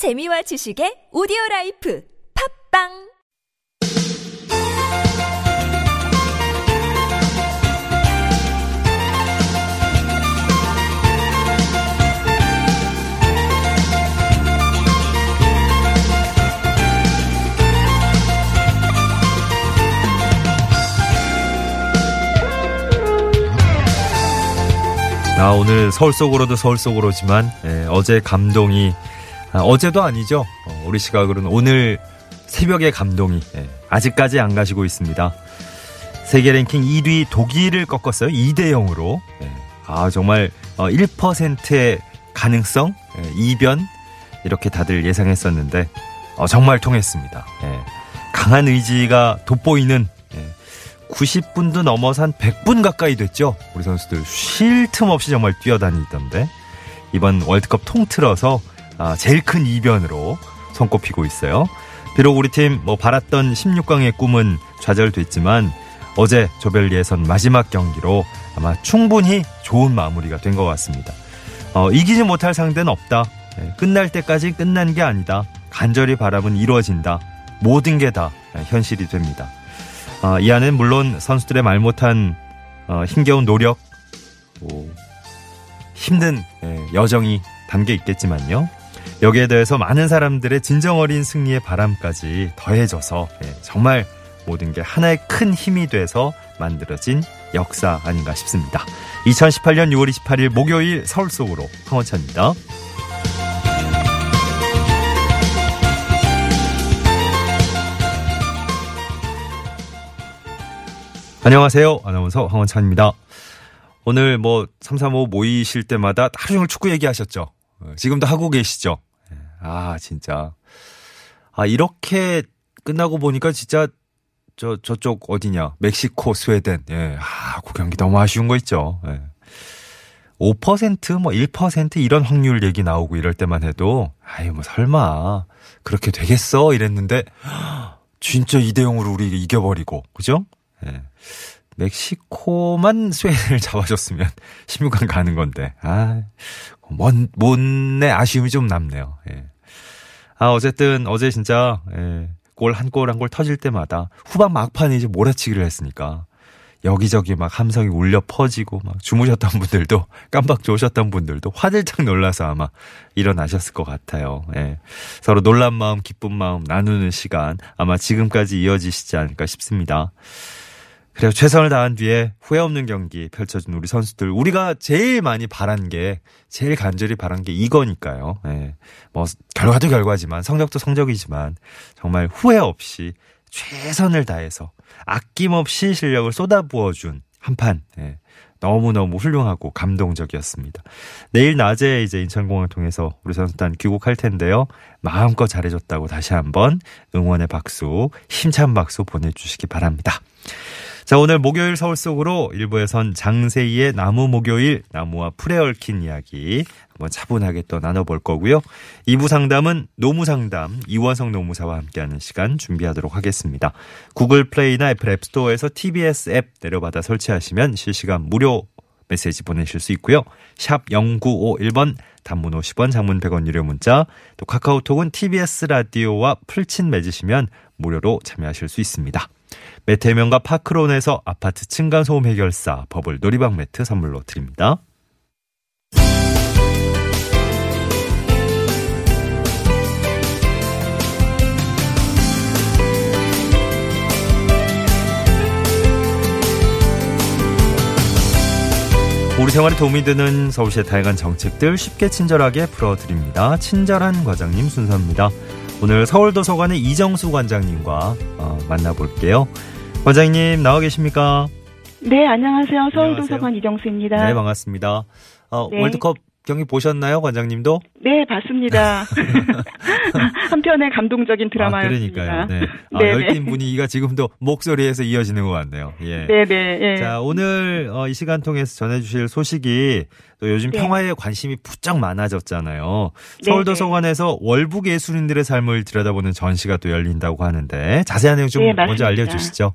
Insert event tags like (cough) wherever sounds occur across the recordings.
재미와 지식의 오디오 라이프 팝빵! 아, 오늘 서울 속으로도 서울 속으로지만 예, 어제 감동이 아, 어제도 아니죠. 어, 우리 시각으로는 오늘 새벽의 감동이 예, 아직까지 안 가시고 있습니다. 세계 랭킹 1위 독일을 꺾었어요. 2대 0으로. 예, 아 정말 어, 1%의 가능성 예, 이변 이렇게 다들 예상했었는데 어, 정말 통했습니다. 예, 강한 의지가 돋보이는 90분도 넘어서 한 100분 가까이 됐죠. 우리 선수들 쉴 틈 없이 정말 뛰어다니던데 이번 월드컵 통틀어서 아, 제일 큰 이변으로 손꼽히고 있어요. 비록 우리 팀 뭐 바랐던 16강의 꿈은 좌절됐지만 어제 조별 예선 마지막 경기로 아마 충분히 좋은 마무리가 된 것 같습니다. 어, 이기지 못할 상대는 없다. 네, 끝날 때까지 끝난 게 아니다. 간절히 바람은 이루어진다. 모든 게 다 현실이 됩니다. 어, 이 안엔 물론 선수들의 말 못한 어, 힘겨운 노력, 뭐, 힘든 예, 여정이 담겨 있겠지만요. 여기에 대해서 많은 사람들의 진정 어린 승리의 바람까지 더해져서 예, 정말 모든 게 하나의 큰 힘이 돼서 만들어진 역사 아닌가 싶습니다. 2018년 6월 28일 목요일 서울 속으로 황원찬입니다. 안녕하세요. 아나운서 황원찬입니다. 오늘 뭐 335 모이실 때마다 하루 종일 축구 얘기하셨죠. 어, 지금도 하고 계시죠. 예, 아, 진짜. 아, 이렇게 끝나고 보니까 진짜 저, 저쪽 어디냐. 멕시코, 스웨덴. 예. 아, 그 경기 너무 아쉬운 거 있죠. 예. 5%, 뭐 1% 이런 확률 얘기 나오고 이럴 때만 해도, 아유, 뭐 설마, 그렇게 되겠어? 이랬는데, 진짜 2대 0으로 우리 이겨 버리고, 그죠? 예. 멕시코만 스웨덴을 (laughs) 잡아줬으면 (laughs) 16강 가는 건데, 아, 먼, 못내 아쉬움이 좀 남네요. 예. 아, 어쨌든 어제 진짜, 예, 골 한 골 한 골 터질 때마다 후반 막판에 이제 몰아치기를 했으니까 여기저기 막 함성이 울려 퍼지고 막 주무셨던 분들도 (laughs) 깜빡 좋으셨던 분들도 화들짝 놀라서 아마 일어나셨을 것 같아요. 예. 서로 놀란 마음, 기쁜 마음 나누는 시간 아마 지금까지 이어지시지 않을까 싶습니다. 그래서 최선을 다한 뒤에 후회 없는 경기 펼쳐준 우리 선수들. 우리가 제일 많이 바란 게, 제일 간절히 바란 게 이거니까요. 예. 뭐, 결과도 결과지만, 성적도 성적이지만, 정말 후회 없이 최선을 다해서 아낌없이 실력을 쏟아부어준 한 판. 예. 너무너무 훌륭하고 감동적이었습니다. 내일 낮에 이제 인천공항을 통해서 우리 선수단 귀국할 텐데요. 마음껏 잘해줬다고 다시 한번 응원의 박수, 힘찬 박수 보내주시기 바랍니다. 자, 오늘 목요일 서울 속으로 1부에선 장세이의 나무 목요일, 나무와 풀에 얽힌 이야기 한번 차분하게 또 나눠볼 거고요. 2부 상담은 노무 상담, 이원성 노무사와 함께하는 시간 준비하도록 하겠습니다. 구글 플레이나 애플 앱스토어에서 TBS 앱 내려받아 설치하시면 실시간 무료 메시지 보내실 수 있고요. 샵 0951번 단문 50원 장문 100원 유료 문자 또 카카오톡은 TBS 라디오와 풀친 맺으시면 무료로 참여하실 수 있습니다. 매태명과 파크론에서 아파트 층간소음 해결사 버블 놀이방 매트 선물로 드립니다. 우리 생활에 도움이 되는 서울시의 다양한 정책들 쉽게 친절하게 풀어드립니다. 친절한 과장님 순서입니다. 오늘 서울도서관의 이정수 관장님과 어, 만나볼게요. 관장님 나와 계십니까? 네, 안녕하세요. 서울도서관 이정수입니다. 네, 반갑습니다. 어, 네. 월드컵 경기 보셨나요, 관장님도? 네, 봤습니다. (laughs) 한편의 감동적인 드라마였습니다. 아, 그러니까요. 네. 아, 네, 열띤 네. 분위기가 지금도 목소리에서 이어지는 것 같네요. 예. 네, 네. 예. 자, 오늘 어, 이 시간 통해서 전해주실 소식이 또 요즘 네. 평화에 관심이 부쩍 많아졌잖아요. 네, 서울도서관에서 네. 월북 예술인들의 삶을 들여다보는 전시가 또 열린다고 하는데 자세한 내용 좀 먼저 알려주시죠.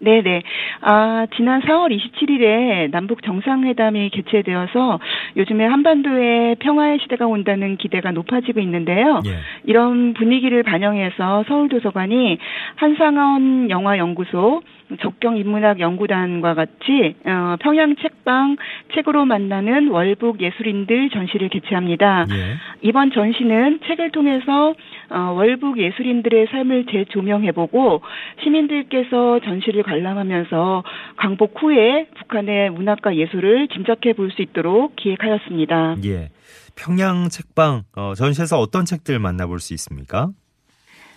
네네. 아, 지난 4월 27일에 남북 정상회담이 개최되어서 요즘에 한반도에 평화의 시대가 온다는 기대가 높아지고 있는데요. 예. 이런 분위기를 반영해서 서울도서관이 한상원 영화연구소, 적경인문학 연구단과 같이 어, 평양 책방 책으로 만나는 월북 예술인들 전시를 개최합니다. 예. 이번 전시는 책을 통해서 어, 월북 예술인들의 삶을 재조명해보고 시민들께서 전시를 관람하면서 광복 후에 북한의 문학과 예술을 짐작해 볼 수 있도록 기획하였습니다. 예. 평양 책방 어, 전시에서 어떤 책들 만나볼 수 있습니까?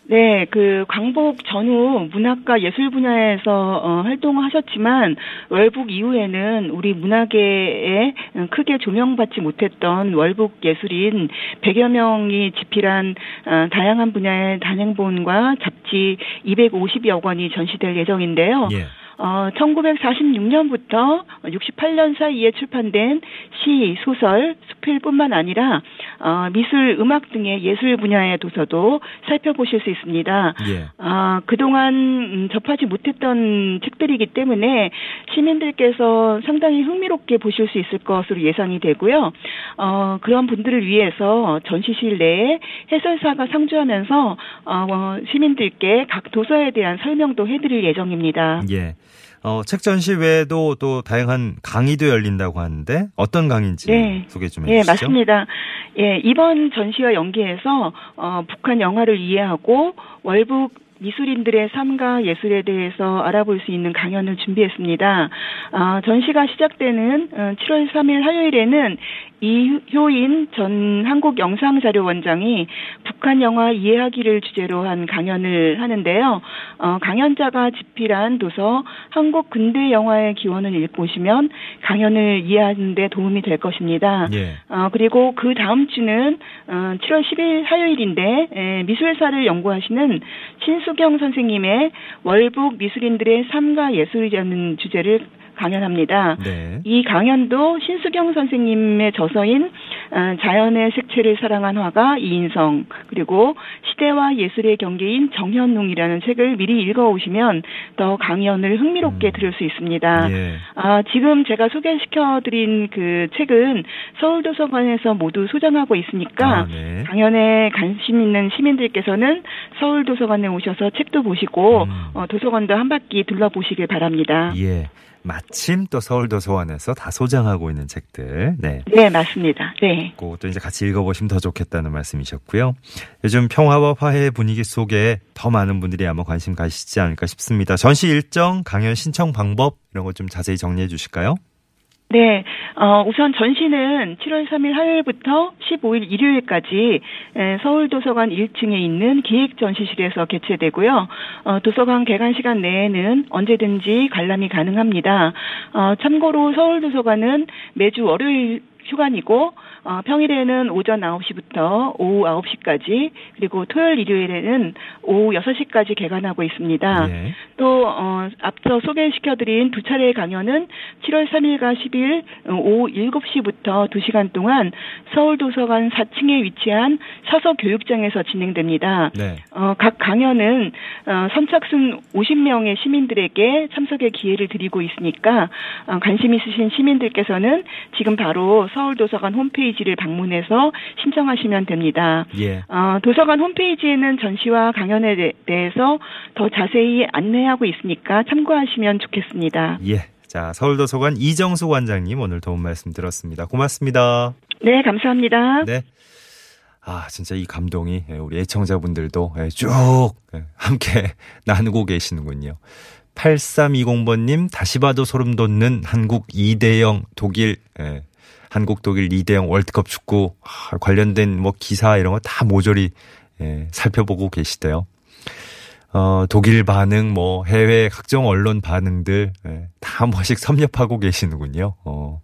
네, 그 광복 전후 문학과 예술 분야에서 어, 활동하셨지만 월북 이후에는 우리 문화계에 크게 조명받지 못했던 월북 예술인 100여 명이 집필한 어, 다양한 분야의 단행본과 잡지 250여 권이 전시될 예정인데요. 예. 어, 1946년부터 68년 사이에 출판된 시, 소설, 수필뿐만 아니라 어, 미술, 음악 등의 예술 분야의 도서도 살펴보실 수 있습니다. 예. 어, 그동안 음, 접하지 못했던 책들이기 때문에 시민들께서 상당히 흥미롭게 보실 수 있을 것으로 예상이 되고요. 어, 그런 분들을 위해서 전시실 내에 해설사가 상주하면서 어, 시민들께 각 도서에 대한 설명도 해드릴 예정입니다. 예. 어, 책 전시 외에도 또 다양한 강의도 열린다고 하는데 어떤 강의인지 네. 소개 좀 예, 해주시죠. 예, 맞습니다. 예, 이번 전시와 연계해서 어, 북한 영화를 이해하고 월북 미술인들의 삶과 예술에 대해서 알아볼 수 있는 강연을 준비했습니다. 어, 전시가 시작되는 7월 어, 3일 화요일에는 이효인 전 한국영상자료원장이 북한 영화 이해하기를 주제로 한 강연을 하는데요. 어, 강연자가 집필한 도서 한국 근대 영화의 기원을 읽보시면 강연을 이해하는 데 도움이 될 것입니다. 예. 어, 그리고 그 다음 주는 어, 7월 10일 화요일인데 에, 미술사를 연구하시는 신수경 선생님의 월북 미술인들의 삶과 예술이라는 주제를 강연합니다. 네. 이 강연도 신수경 선생님의 저서인 어, 자연의 색채를 사랑한 화가 이인성 그리고 시대와 예술의 경계인 정현웅이라는 책을 미리 읽어오시면 더 강연을 흥미롭게 음. 들을 수 있습니다. 예. 아, 지금 제가 소개시켜드린 그 책은 서울도서관에서 모두 소장하고 있으니까 아, 네. 강연에 관심 있는 시민들께서는 서울도서관에 오셔서 책도 보시고 음. 어, 도서관도 한 바퀴 둘러보시길 바랍니다. 예. 마침 또 서울도서관에서 다 소장하고 있는 책들. 네. 네, 맞습니다. 네. 그것도 이제 같이 읽어보시면 더 좋겠다는 말씀이셨고요. 요즘 평화와 화해 분위기 속에 더 많은 분들이 아마 관심 가시지 않을까 싶습니다. 전시 일정, 강연 신청 방법 이런 것 좀 자세히 정리해 주실까요? 네, 어, 우선 전시는 7월 3일 화요일부터 15일 일요일까지 서울도서관 1층에 있는 기획전시실에서 개최되고요. 어, 도서관 개관 시간 내에는 언제든지 관람이 가능합니다. 어, 참고로 서울도서관은 매주 월요일 휴관이고 어, 평일에는 오전 9시부터 오후 9시까지 그리고 토요일 일요일에는 오후 6시까지 개관하고 있습니다. 네. 또 어, 앞서 소개시켜드린 두 차례의 강연은 7월 3일과 10일 오후 7시부터 2시간 동안 서울도서관 4층에 위치한 서서 교육장에서 진행됩니다. 네. 어, 각 강연은 어, 선착순 50명의 시민들에게 참석의 기회를 드리고 있으니까 어, 관심 있으신 시민들께서는 지금 바로 서울도서관 홈페이지 를 방문해서 신청하시면 됩니다. 예. 어, 도서관 홈페이지에는 전시와 강연에 대해서 더 자세히 안내하고 있으니까 참고하시면 좋겠습니다. 예. 자, 서울도서관 이정수 관장님 오늘 도움 말씀 들었습니다. 고맙습니다. 네, 감사합니다. 네. 아, 진짜 이 감동이 우리 애청자분들도 쭉 함께 (laughs) 나누고 계시는군요. 8320번님, 다시 봐도 소름 돋는 한국 2대0 독일 한국 독일 2대0 월드컵 축구 아, 관련된 뭐 기사 이런 거 다 모조리 예, 살펴보고 계시대요. 어, 독일 반응, 뭐, 해외 각종 언론 반응들, 예, 다 한 번씩 섭렵하고 계시는군요. 어,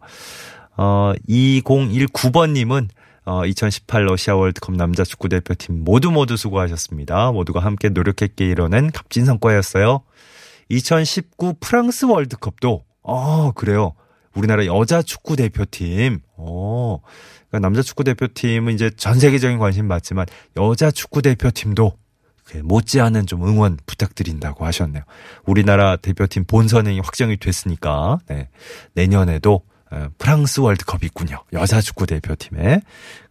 어, 2019번님은, 어, 2018 러시아 월드컵 남자 축구 대표팀 모두 모두 수고하셨습니다. 모두가 함께 노력했기에 이뤄낸 값진 성과였어요. 2019 프랑스 월드컵도, 어, 그래요. 우리나라 여자 축구 대표팀. 어. 그러니까 남자 축구 대표팀은 이제 전 세계적인 관심 받지만 여자 축구 대표팀도 그 못지않은 좀 응원 부탁드린다고 하셨네요. 우리나라 대표팀 본선행이 확정이 됐으니까 네. 내년에도 에, 프랑스 월드컵이 있군요. 여자 축구 대표팀에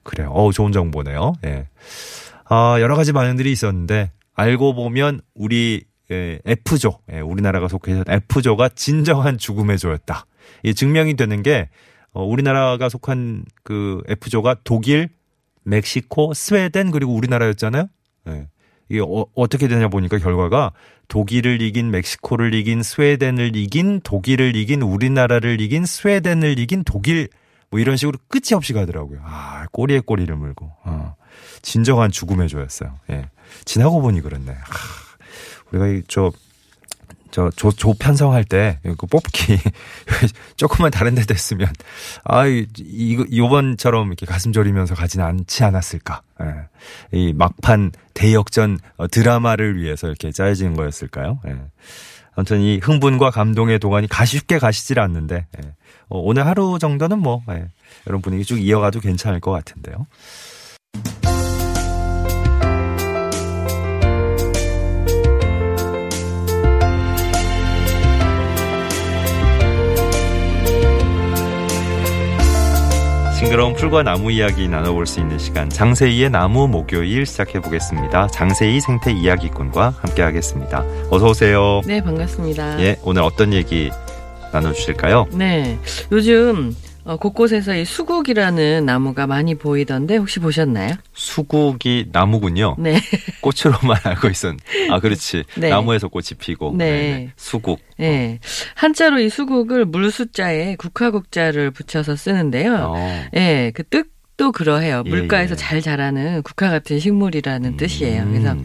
그래요. 어 좋은 정보네요. 예. 아 여러 가지 반응들이 있었는데 알고 보면 우리 예, F조, 예, 우리나라가 속해 있는 F조가 진정한 죽음의 조였다. 이 증명이 되는 게 어, 우리나라가 속한 그 F조가 독일, 멕시코, 스웨덴 그리고 우리나라였잖아요. 예. 이게 어, 떻게 되냐 보니까 결과가 독일을 이긴 멕시코를 이긴 스웨덴을 이긴 독일을 이긴 우리나라를 이긴 스웨덴을 이긴 독일 뭐 이런 식으로 끝이 없이 가더라고요. 아 꼬리에 꼬리를 물고 어. 진정한 죽음의 조였어요. 예. 지나고 보니 그렇네. 아, 우리가 이저 저, 조, 조 편성할 때, 그 뽑기, (laughs) 조금만 다른 데 됐으면, 아, 이, 이거, 요번처럼 이렇게 가슴 졸이면서 가지는 않지 않았을까. 예. 이 막판 대역전 어, 드라마를 위해서 이렇게 짜여진 거였을까요? 예. 아무튼 이 흥분과 감동의 도가니 가시 쉽게 가시질 않는데, 예. 어, 오늘 하루 정도는 뭐, 예. 이런 분위기 쭉 이어가도 괜찮을 것 같은데요. 싱그러운 풀과 나무 이야기 나눠볼 수 있는 시간 장세희의 나무 목요일 시작해 보겠습니다. 장세희 생태 이야기꾼과 함께하겠습니다. 어서 오세요. 네 반갑습니다. 예 오늘 어떤 얘기 나눠주실까요? 네 요즘 어, 곳곳에서 이 수국이라는 나무가 많이 보이던데 혹시 보셨나요? 수국이 나무군요. 네. (laughs) 꽃으로만 알고 있었. 아 그렇지. 네. 나무에서 꽃이 피고. 네. 네네. 수국. 네. 한자로 이 수국을 물수자에 국화국자를 붙여서 쓰는데요. 어. 예, 그뜻 도 그러해요. 예, 물가에서 예. 잘 자라는 국화 같은 식물이라는 뜻이에요. 음. 그래서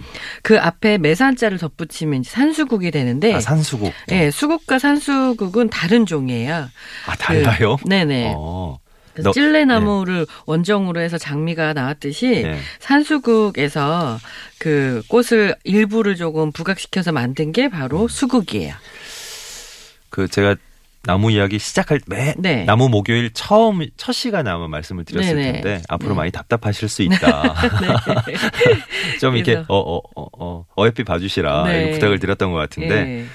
그 앞에 매산자를 덧붙이면 산수국이 되는데 아 산수국. 예, 수국과 산수국은 다른 종이에요. 아 달라요? 그, 네네. 어. 너- 찔레나무를 원종으로 해서 장미가 나왔듯이 예. 산수국에서 그 꽃을 일부를 조금 부각시켜서 만든 게 바로 수국이에요. 그 제가 나무 이야기 시작할 매 네. 나무 목요일 처음 첫 시간에 아마 말씀을 드렸을 네네. 텐데 앞으로 네. 많이 답답하실 수 (laughs) 있다. (laughs) 좀 이렇게 그래서- 어어어 어, 어, 어여삐 봐주시라 네. 이거 부탁을 드렸던 것 같은데 예. 아 그래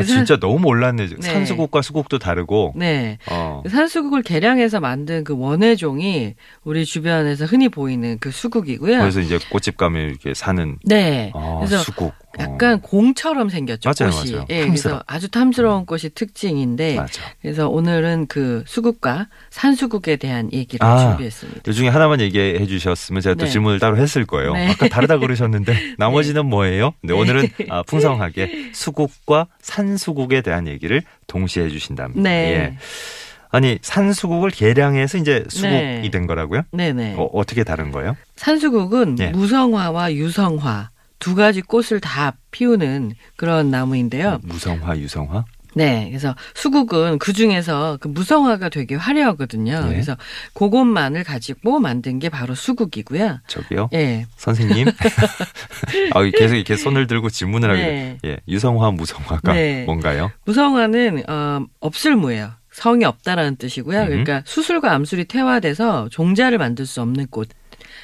서 진짜 너무 몰랐네. 네. 산수국과 수국도 다르고. 네. 어. 그 산수국을 개량해서 만든 그 원예종이 우리 주변에서 흔히 보이는 그 수국이고요. 그래서 이제 꽃집 가면 이렇게 사는 네. 아, 그래서 수국. 약간 공처럼 생겼죠. 맞아요, 꽃이. 맞아요. 예, 탐스러워. 그래서 아주 탐스러운 꽃이 특징인데 어. 맞아. 그래서 오늘은 그 수국과 산수국에 대한 얘기를 아. 준비했습니다. 이 중에 하나만 얘기해 주셨으면 제가 또 네. 질문을 따로 했을 거예요. 네. 아까 다르다 그러셨는데 (laughs) 나머지는 뭐예요? 네, 오늘은 아, 풍성하게 수국과 산 수국에 대한 얘기를 동시에 해주신답니다. 네. 예. 아니 산수국을 개량해서 이제 수국이 네. 된 거라고요? 네네. 어, 어떻게 다른 거예요? 산수국은 예. 무성화와 유성화 두 가지 꽃을 다 피우는 그런 나무인데요. 무성화, 유성화? 네, 그래서 수국은 그 중에서 그 무성화가 되게 화려하거든요. 예. 그래서 그것만을 가지고 만든 게 바로 수국이고요. 저기요, 예, 선생님. (laughs) 아, 계속 이렇게 손을 들고 질문을 하게. 네. 돼. 예, 유성화, 무성화가 네. 뭔가요? 무성화는 어, 없을무예요. 성이 없다라는 뜻이고요. 음. 그러니까 수술과 암술이 태화돼서 종자를 만들 수 없는 꽃.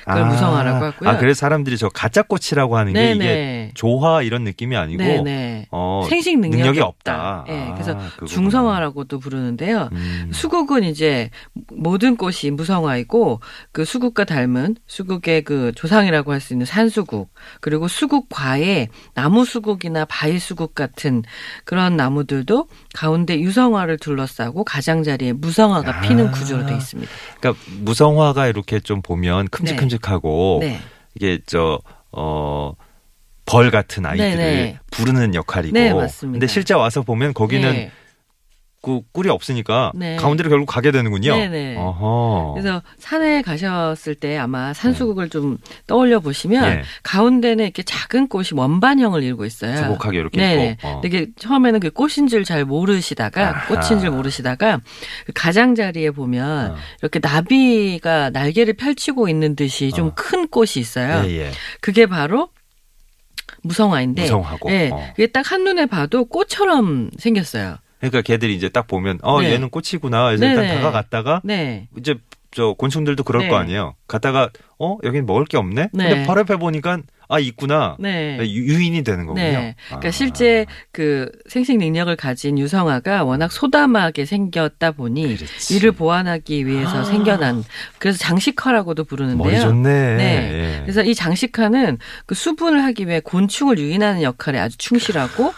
그걸 무성화라고 하고요. 아, 그래서 사람들이 저 가짜 꽃이라고 하는 게 이게 네네. 조화 이런 느낌이 아니고 네네. 어, 생식 능력이, 능력이 없다. 없다. 예, 아, 그래서 그거구나. 중성화라고도 부르는데요. 음. 수국은 이제 모든 꽃이 무성화이고 그 수국과 닮은 수국의 그 조상이라고 할 수 있는 산수국 그리고 수국과에 나무 수국이나 바위 수국 같은 그런 나무들도 가운데 유성화를 둘러싸고 가장자리에 무성화가 아. 피는 구조로 돼 있습니다. 그러니까 무성화가 이렇게 좀 보면 큼직큼 직하고 네. 이게 저 어. 벌 같은 아이들을 네네. 부르는 역할이고. 네, 맞습니다. 근데 실제 와서 보면 거기는 네. 그 꿀이 없으니까 네. 가운데로 결국 가게 되는군요. 네네. 어허. 그래서 산에 가셨을 때 아마 산수국을 좀 떠올려 보시면 예. 가운데는 이렇게 작은 꽃이 원반형을 이루고 있어요. 수북하게 이렇게 네네. 있고. 어. 이게 처음에는 그 꽃인 줄 잘 모르시다가 아하. 꽃인 줄 모르시다가 그 가장자리에 보면 어. 이렇게 나비가 날개를 펼치고 있는 듯이 좀 어. 큰 꽃이 있어요. 예, 예. 그게 바로 무성화인데, 무성화고. 예, 어. 그게 딱 한눈에 봐도 꽃처럼 생겼어요. 그러니까 걔들이 이제 딱 보면 어 네. 얘는 꽃이구나. 그래서 일단 네네. 다가갔다가 네, 이제 저 곤충들도 그럴 네. 거 아니에요. 갔다가 어 여긴 먹을 게 없네. 네. 근데 바로 옆에 보니까 아 있구나. 네. 유- 유인이 되는 거군요. 네. 그러니까 아. 실제 그 생식 능력을 가진 유성화가 워낙 소담하게 생겼다 보니 그렇지. 이를 보완하기 위해서 아. 생겨난 그래서 장식화라고도 부르는데요. 머리 좋네. 네. 예. 그래서 이 장식화는 그 수분을 하기 위해 곤충을 유인하는 역할에 아주 충실하고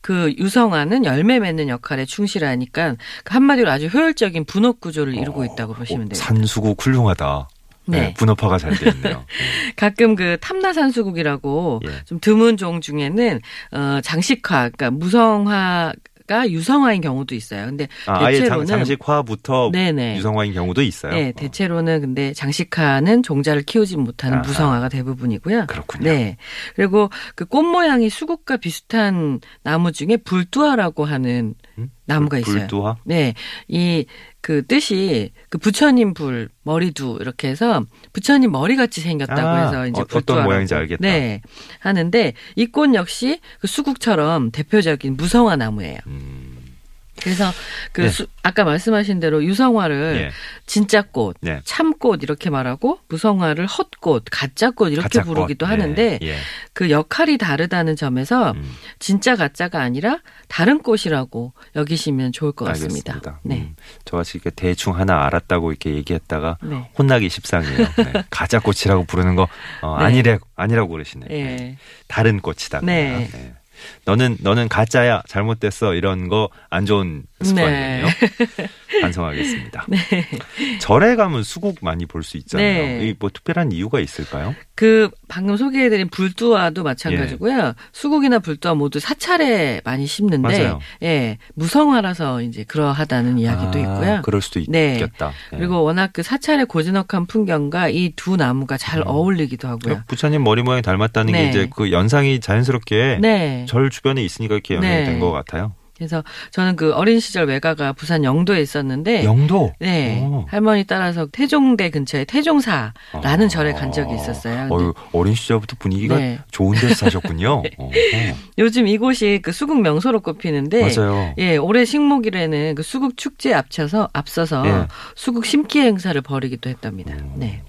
그 유성화는 열매 맺는 역할에 충실하니까 그 한마디로 아주 효율적인 분업 구조를 이루고 있다고 보시면 어, 됩니다. 산수국 훌륭하다. 네. 네. 분업화가 잘돼 있네요. (laughs) 가끔 그 탐나산수국이라고 예. 좀 드문 종 중에는 어 장식화, 그러니까 무성화 가 유성화인 경우도 있어요. 근데 아, 아예 장, 대체로는 장 식화부터 네네. 유성화인 경우도 있어요. 네, 어, 대체로는 근데 장식화는 종자를 키우지 못하는 아하. 무성화가 대부분이고요. 그렇군요. 네. 그리고 그 꽃 모양이 수국과 비슷한 나무 중에 불두화라고 하는 음? 나무가 불- 있어요. 불두화? 네. 이 그 뜻이 그 부처님 불 머리두 이렇게 해서 부처님 머리 같이 생겼다고 아, 해서 이제 어, 불두화라고. 모양인지 알겠다. 네. 하는데 이 꽃 역시 그 수국처럼 대표적인 무성화 나무예요. 음, 그래서 그 네. 수- 아까 말씀하신 대로 유성화를 예. 진짜 꽃, 네. 참꽃 이렇게 말하고 무성화를 헛꽃, 가짜꽃 이렇게 가짜꽃. 부르기도 예, 하는데 예. 그 역할이 다르다는 점에서 음, 진짜 가짜가 아니라 다른 꽃이라고 여기시면 좋을 것 같습니다. 알겠습니다. 네. 음, 저같이 이렇게 대충 하나 알았다고 이렇게 얘기했다가 네. 혼나기 십상이에요. 네. (laughs) 가짜 꽃이라고 부르는 거 어, 네. 아니래 아니라고 그러시네. 예. 네. 다른 꽃이다. 그냥. 네. 네. 너는 너는 가짜야 잘못됐어 이런 거 안 좋은 습관이에요. 네. (laughs) 반성하겠습니다. 절에 가면 수국 많이 볼 수 있잖아요. 네. 이뭐 특별한 이유가 있을까요? 그 방금 소개해드린 불두화도 마찬가지고요. 수국이나 불두화 모두 사찰에 많이 심는데, 예. 맞아요. 예, 무성화라서 이제 그러하다는 이야기도 아, 있고요. 그럴 수도 네. 있겠다. 예. 그리고 워낙 그 사찰의 고즈넉한 풍경과 이 두 나무가 잘 음. 어울리기도 하고요. 부처님 머리 모양이 닮았다는 게 네. 이제 그 연상이 자연스럽게 네. 절 주변에 있으니까 이렇게 연상이 네. 된것 같아요. 그래서 저는 그 어린 시절 외가가 부산 영도에 있었는데, 영도. 네. 오. 할머니 따라서 태종대 근처에 태종사라는 아. 절에 간 적이 있었어요. 근데 어유, 어린 시절부터 분위기가 네. 좋은 데서 (laughs) 사셨군요. 어, (laughs) 요즘 이곳이 그 수국 명소로 꼽히는데, 맞아요. 예, 올해 식목일에는 그 수국 축제에 앞서서 앞서서 예. 수국 심기 행사를 벌이기도 했답니다. 음. 네.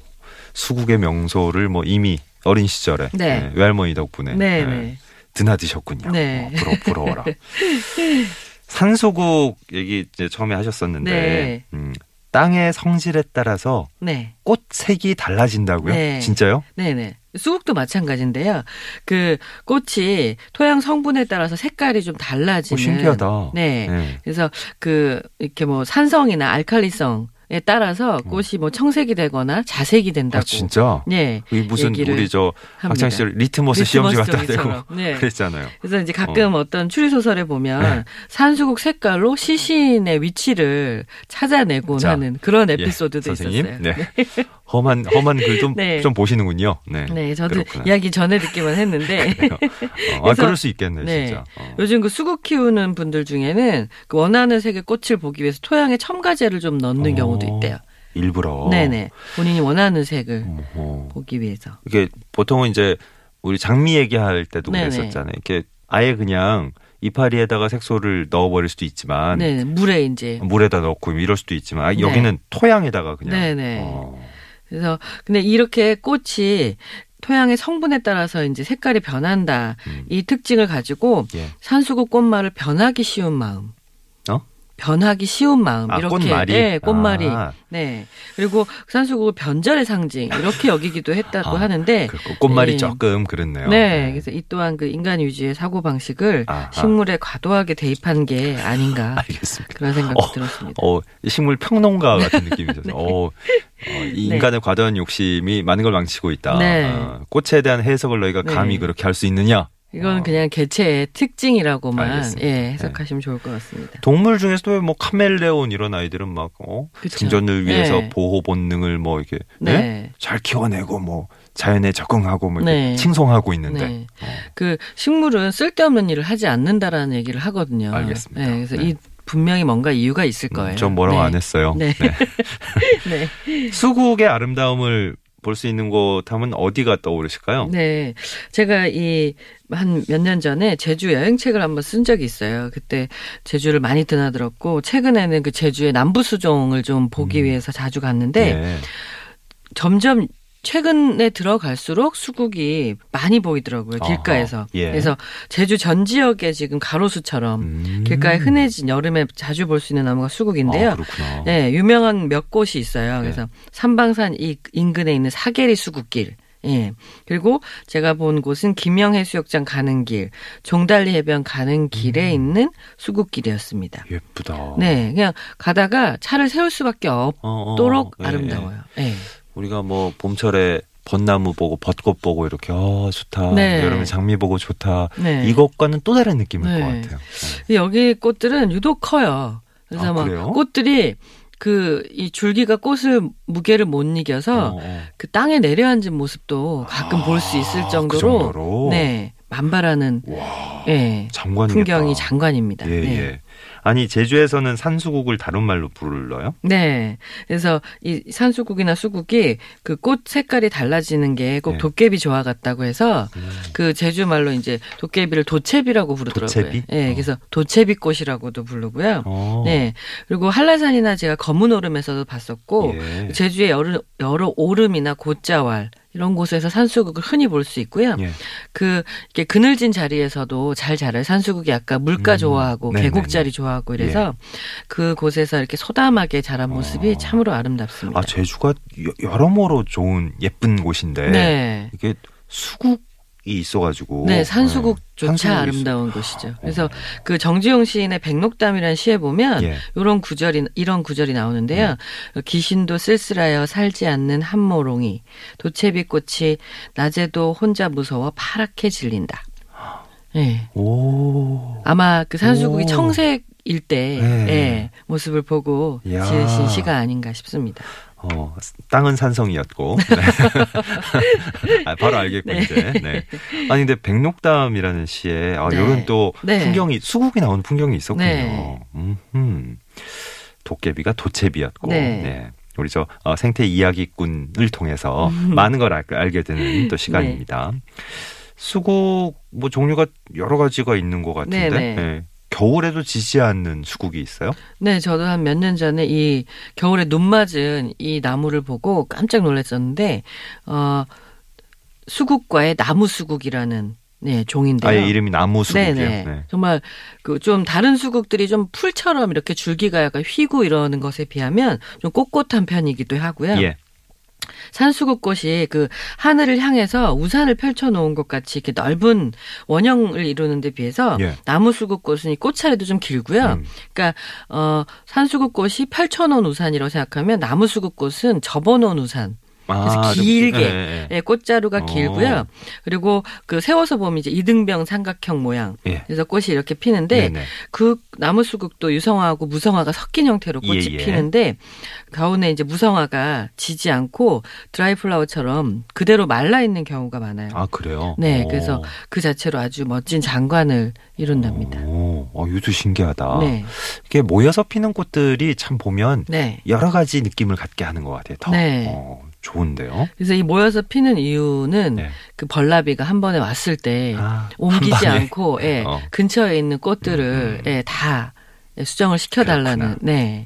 수국의 명소를 뭐 이미 어린 시절에 네. 예, 외할머니 덕분에 네, 예, 네. 드나드셨군요. 네. 어, 부러, 부러워라. (laughs) 산수국 얘기 이제 처음에 하셨었는데 네. 음, 땅의 성질에 따라서 네. 꽃 색이 달라진다고요? 네. 진짜요? 네네. 수국도 마찬가지인데요. 그 꽃이 토양 성분에 따라서 색깔이 좀 오, 달라지는. 신기하다. 네. 네. 그래서 그 이렇게 뭐 산성이나 알칼리성 에 따라서 꽃이 뭐 청색이 되거나 자색이 된다고. 아 진짜? 네. 이 무슨 우리 저. 학창 시절 리트머스 시험지 리트머스 갖다 대고. 네. (laughs) 그랬잖아요. 그래서 이제 가끔 어. 떤 추리 소설에 보면 네. 산수국 색깔로 시신의 위치를 찾아내곤 자, 하는 그런 예, 에피소드도 선생님. 있었어요. 네. (laughs) 험한 험한 글도 네. 좀 보시는군요. 네. 네, 저도 그렇구나. 이야기 전에 듣기만 했는데. (laughs) 어, 아, 그래서- 그럴 수 있겠네, 네. 진짜. 어. 요즘 그 수국 키우는 분들 중에는 그 원하는 색의 꽃을 보기 위해서 토양에 첨가제를 좀 넣는 어. 경우도 있대요. 일부러. 네네. 본인이 원하는 색을 어허. 보기 위해서. 이게 보통은 이제 우리 장미 얘기할 때도 네네. 그랬었잖아요. 이렇게 아예 그냥 이파리에다가 색소를 넣어버릴 수도 있지만 네, 물에 이제. 물에다 넣고 이럴 수도 있지만 아, 네. 여기는 토양에다가 그냥. 네네. 어. 그래서 근데 이렇게 꽃이 토양의 성분에 따라서 이제 색깔이 변한다. 음. 이 특징을 가지고 예. 산수국 꽃말을 변하기 쉬운 마음. 어? 변하기 쉬운 마음 아, 이렇게 꽃말이? 네, 꽃말이 아. 네 그리고 산수국을 변절의 상징 이렇게 여기기도 했다고 (laughs) 아, 하는데 그 꽃말이 네. 조금 그렇네요. 네, 그래서 이 또한 그 인간 유지의 사고 방식을 아하. 식물에 과도하게 대입한 게 아닌가 (laughs) 알겠습니다. 그런 생각이 어, 들었습니다. 어, 식물 평론가 같은 느낌이 있어서, (laughs) 어, 어, 이 네. 인간의 과도한 욕심이 많은 걸 망치고 있다. 네. 어, 꽃에 대한 해석을 너희가 네. 감히 그렇게 할 수 있느냐? 이건 어. 그냥 개체의 특징이라고만 알겠습니다. 네. 예, 해석하시면 좋을 것 같습니다. 동물 중에서도 뭐 카멜레온 이런 아이들은 막 어, 그쵸. 생존을 위해서 네. 보호 본능을 뭐 이렇게 네? 네. 잘 키워내고 뭐 자연에 적응하고 뭐 이렇게 네. 칭송하고 있는데 네. 그 식물은 쓸데없는 일을 하지 않는다라는 얘기를 하거든요. 알겠습니다. 네, 그래서 네. 이 분명히 뭔가 이유가 있을 거예요. 음, 전 뭐라고 네. 안 했어요. 네. 네. (laughs) 네. (laughs) 수국의 아름다움을 볼 수 있는 곳 하면 어디가 떠오르실까요? 네. 제가 이 한 몇 년 전에 제주 여행책을 한번 쓴 적이 있어요. 그때 제주를 많이 드나들었고 최근에는 그 제주의 남부 수종을 좀 보기 음. 위해서 자주 갔는데 네. 점점 최근에 들어갈수록 수국이 많이 보이더라고요. 길가에서. 예. 그래서 제주 전 지역에 지금 가로수처럼 음. 길가에 흔해진 여름에 자주 볼 수 있는 나무가 수국인데요. 아. 네, 유명한 몇 곳이 있어요. 네. 그래서 삼방산 이 인근에 있는 사계리 수국길. 예. 그리고 제가 본 곳은 김영 해수욕장 가는 길, 종달리 해변 가는 길에 음. 있는 수국길이었습니다. 예쁘다. 네, 그냥 가다가 차를 세울 수밖에 어, 없도록 어, 예, 아름다워요. 예. 우리가 뭐 봄철에 벚나무 보고 벚꽃 보고 이렇게 어 좋다. 네. 여름에 장미 보고 좋다. 네. 이것과는 또 다른 느낌일 네. 것 같아요. 근데 여기 꽃들은 유독 커요. 그래서 아, 막 그래요? 꽃들이 그 이 줄기가 꽃을 무게를 못 이겨서 어, 어. 그 땅에 내려앉은 모습도 가끔 볼수 있을 아, 그 정도로, 정도로? 네 만발하는 와, 예 장관이겠다. 풍경이 장관입니다. 예, 네. 예. 아니 제주에서는 산수국을 다른 말로 불러요? 네. 그래서 이 산수국이나 수국이 그 꽃 색깔이 달라지는 게꼭 네. 도깨비 조화 같다고 해서 음. 그 제주 말로 이제 도깨비를 도채비라고 부르더라고요. 도채비? 예. 어. 그래서 도채비 꽃이라고도 부르고요. 어. 네. 그리고 한라산이나 제가 검은 오름에서도 봤었고 예. 제주의 여러, 여러 오름이나 곶자왈 이런 곳에서 산수국을 흔히 볼 수 있고요. 예. 그 이렇게 그늘진 자리에서도 잘 자라요. 산수국이 아까 물가 음. 좋아하고 네네네. 계곡 자리 좋아하고 이래서 그 곳에서 이렇게 소담하게 자란 모습이 어. 참으로 아름답습니다. 아 제주가 여- 여러모로 좋은 예쁜 곳인데 네. 이게 수국이 있어가지고 네, 산수국조차 있- 아름다운 곳이죠. 그래서 그 정지용 시인의 백록담이라는 시에 보면 예. 이런 구절이 이런 구절이 나오는데요. 귀신도 쓸쓸하여 살지 않는 한모롱이 도채비 꽃이 낮에도 혼자 무서워 파랗게 질린다. 예. 오. 아마 그 산수국이 오. 청색일 때 네. 예, 모습을 보고 이야. 지으신 시가 아닌가 싶습니다. 어, 땅은 산성이었고. 네. (laughs) 아, 바로 알겠고, 네. 이제. 네. 아니, 근데 백록담이라는 시에, 아, 네. 요런 또 네. 풍경이, 수국이 나오는 풍경이 있었군요. 네. 음, 도깨비가 도채비였고. 네. 네. 우리 저 어, 생태 이야기꾼을 통해서 많은 걸 알, 알게 되는 또 시간입니다. 수국 뭐 종류가 여러 가지가 있는 것 같은데 네, 네. 네. 겨울에도 지지 않는 수국이 있어요? 네, 저도 한 몇 년 전에 이 겨울에 눈 맞은 이 나무를 보고 깜짝 놀랐었는데 어 수국과의 나무 수국이라는 네, 종인데요. 아예 이름이 나무 수국이요. 네네. 네. 정말 그 좀 다른 수국들이 좀 풀처럼 이렇게 줄기가 약간 휘고 이러는 것에 비하면 좀 꼿꼿한 편이기도 하고요. 예. 산수국꽃이 그 하늘을 향해서 우산을 펼쳐놓은 것 같이 이렇게 넓은 원형을 이루는 데 비해서 예. 나무 수국꽃은 이 꽃차례도 좀 길고요. 음. 그러니까 어 산수국꽃이 펼쳐놓은 우산이라고 생각하면 나무 수국꽃은 접어놓은 우산. 그래서 아, 좀- 길게 예, 예. 예, 꽃자루가 어. 길고요. 그리고 그 세워서 보면 이제 이등병 삼각형 모양. 예. 그래서 꽃이 이렇게 피는데 네네. 그 나무수국도 유성화하고 무성화가 섞인 형태로 꽃이 예, 예. 피는데 가운데 이제 무성화가 지지 않고 드라이 플라워처럼 그대로 말라 있는 경우가 많아요. 아 그래요? 네, 오. 그래서 그 자체로 아주 멋진 장관을 이룬답니다. 오, 어, 이것도 신기하다. 네, 이게 모여서 피는 꽃들이 참 보면 네. 여러 가지 느낌을 갖게 하는 것 같아요. 더 네. 어, 좋은데요. 그래서 이 모여서 피는 이유는 네. 그 벌나비가 한 번에 왔을 때 아, 옮기지. 않고 (laughs) 예, 어. 근처에 있는 꽃들을 음. 예, 다 수정을 시켜달라는 그렇구나. 네,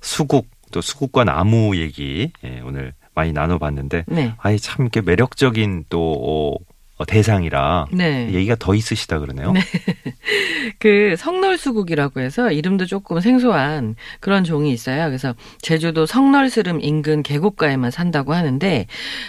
수국 또 수국과 나무 얘기 예, 오늘 많이 나눠봤는데 네, 아이 참 이렇게 매력적인 또 어, 대상이라 네. 얘기가 더 있으시다 그러네요. 네. (laughs) 그 성널수국이라고 해서 이름도 조금 생소한 그런 종이 있어요. 그래서 제주도 성널스름 인근 계곡가에만 산다고 하는데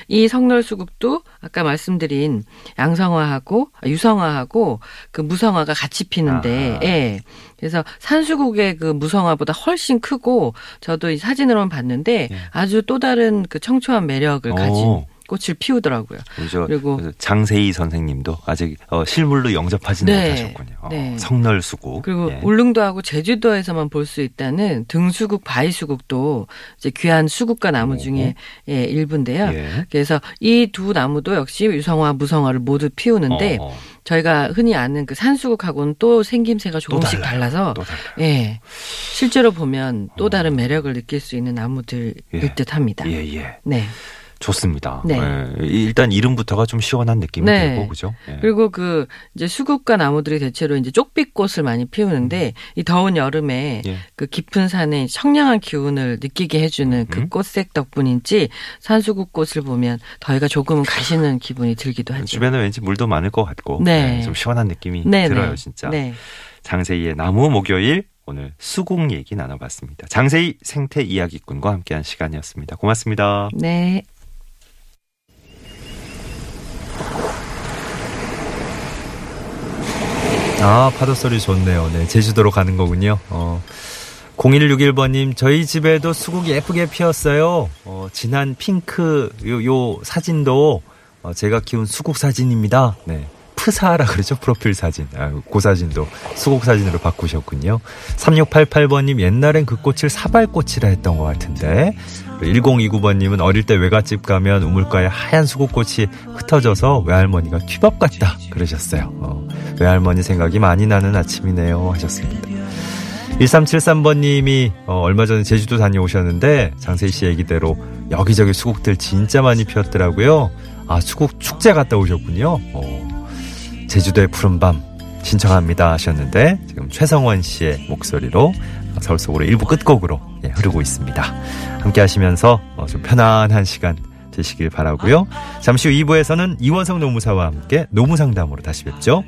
이 성널수국도 아까 말씀드린 양성화하고 아, 유성화하고 그 무성화가 같이 피는데, 아하. 예. 그래서 산수국의 그 무성화보다 훨씬 크고 저도 이 사진으로만 봤는데 예. 아주 또 다른 그 청초한 매력을 가진 오. 꽃을 피우더라고요. 그리고- 장세희 선생님도 아직 어, 실물로 영접하지는 네. 못하셨군요. 어, 네. 성널수국. 그리고 예. 울릉도하고 제주도에서만 볼 수 있다는 등수국, 바위수국도 이제 귀한 수국과 나무 오. 중에 예, 일부인데요. 예. 그래서 이 두 나무도 역시 유성화, 무성화를 모두 피우는데 어, 어. 저희가 흔히 아는 그 산수국하고는 또 생김새가 또 조금씩 달라요. 달라서 또. 예. 실제로 보면 또 어. 다른 매력을 느낄 수 있는 나무들일 예. 듯합니다. 예, 예. 네. 좋습니다. 네. 예, 일단 이름부터가 좀 시원한 느낌이 네. 들고 그죠? 예. 그리고 그 이제 수국과 나무들이 대체로 이제 쪽빛꽃을 많이 피우는데 이 더운 여름에 예. 그 깊은 산의 청량한 기운을 느끼게 해주는 그 음. 꽃색 덕분인지 산수국 꽃을 보면 더위가 조금은 가시는 기분이 들기도 하죠. 주변에 왠지 물도 많을 것 같고 네. 예, 좀 시원한 느낌이 네, 들어요 네. 진짜. 네. 장세희의 나무 목요일 오늘 수국 얘기 나눠봤습니다. 장세희 생태 이야기꾼과 함께한 시간이었습니다. 고맙습니다. 네. 아, 파도 소리 좋네요. 네, 제주도로 가는 거군요. 어. 0161번님, 저희 집에도 수국이 예쁘게 피었어요. 어, 진한 핑크, 요, 요 사진도, 어, 제가 키운 수국 사진입니다. 네. 프사라 그러죠? 프로필 사진. 아, 그 사진도 수국 사진으로 바꾸셨군요. 3688번님, 옛날엔 그 꽃을 사발꽃이라 했던 것 같은데. 1029번님은 어릴 때 외갓집 가면 우물가에 하얀 수국꽃이 흩어져서 외할머니가 튀밥 같다 그러셨어요. 어, 외할머니 생각이 많이 나는 아침이네요 하셨습니다. 1373번님이 어, 얼마 전에 제주도 다녀오셨는데 장세희 씨 얘기대로 여기저기 수국들 진짜 많이 피었더라고요. 아 수국 축제 갔다 오셨군요. 어, 제주도의 푸른밤 신청합니다 하셨는데 지금 최성원 씨의 목소리로 서울 속으로 일부 끝곡으로 예, 흐르고 있습니다. 함께 하시면서 어, 좀 편안한 시간 되시길 바라고요. 잠시 후 2부에서는 이원성 노무사와 함께 노무상담으로 다시 뵙죠.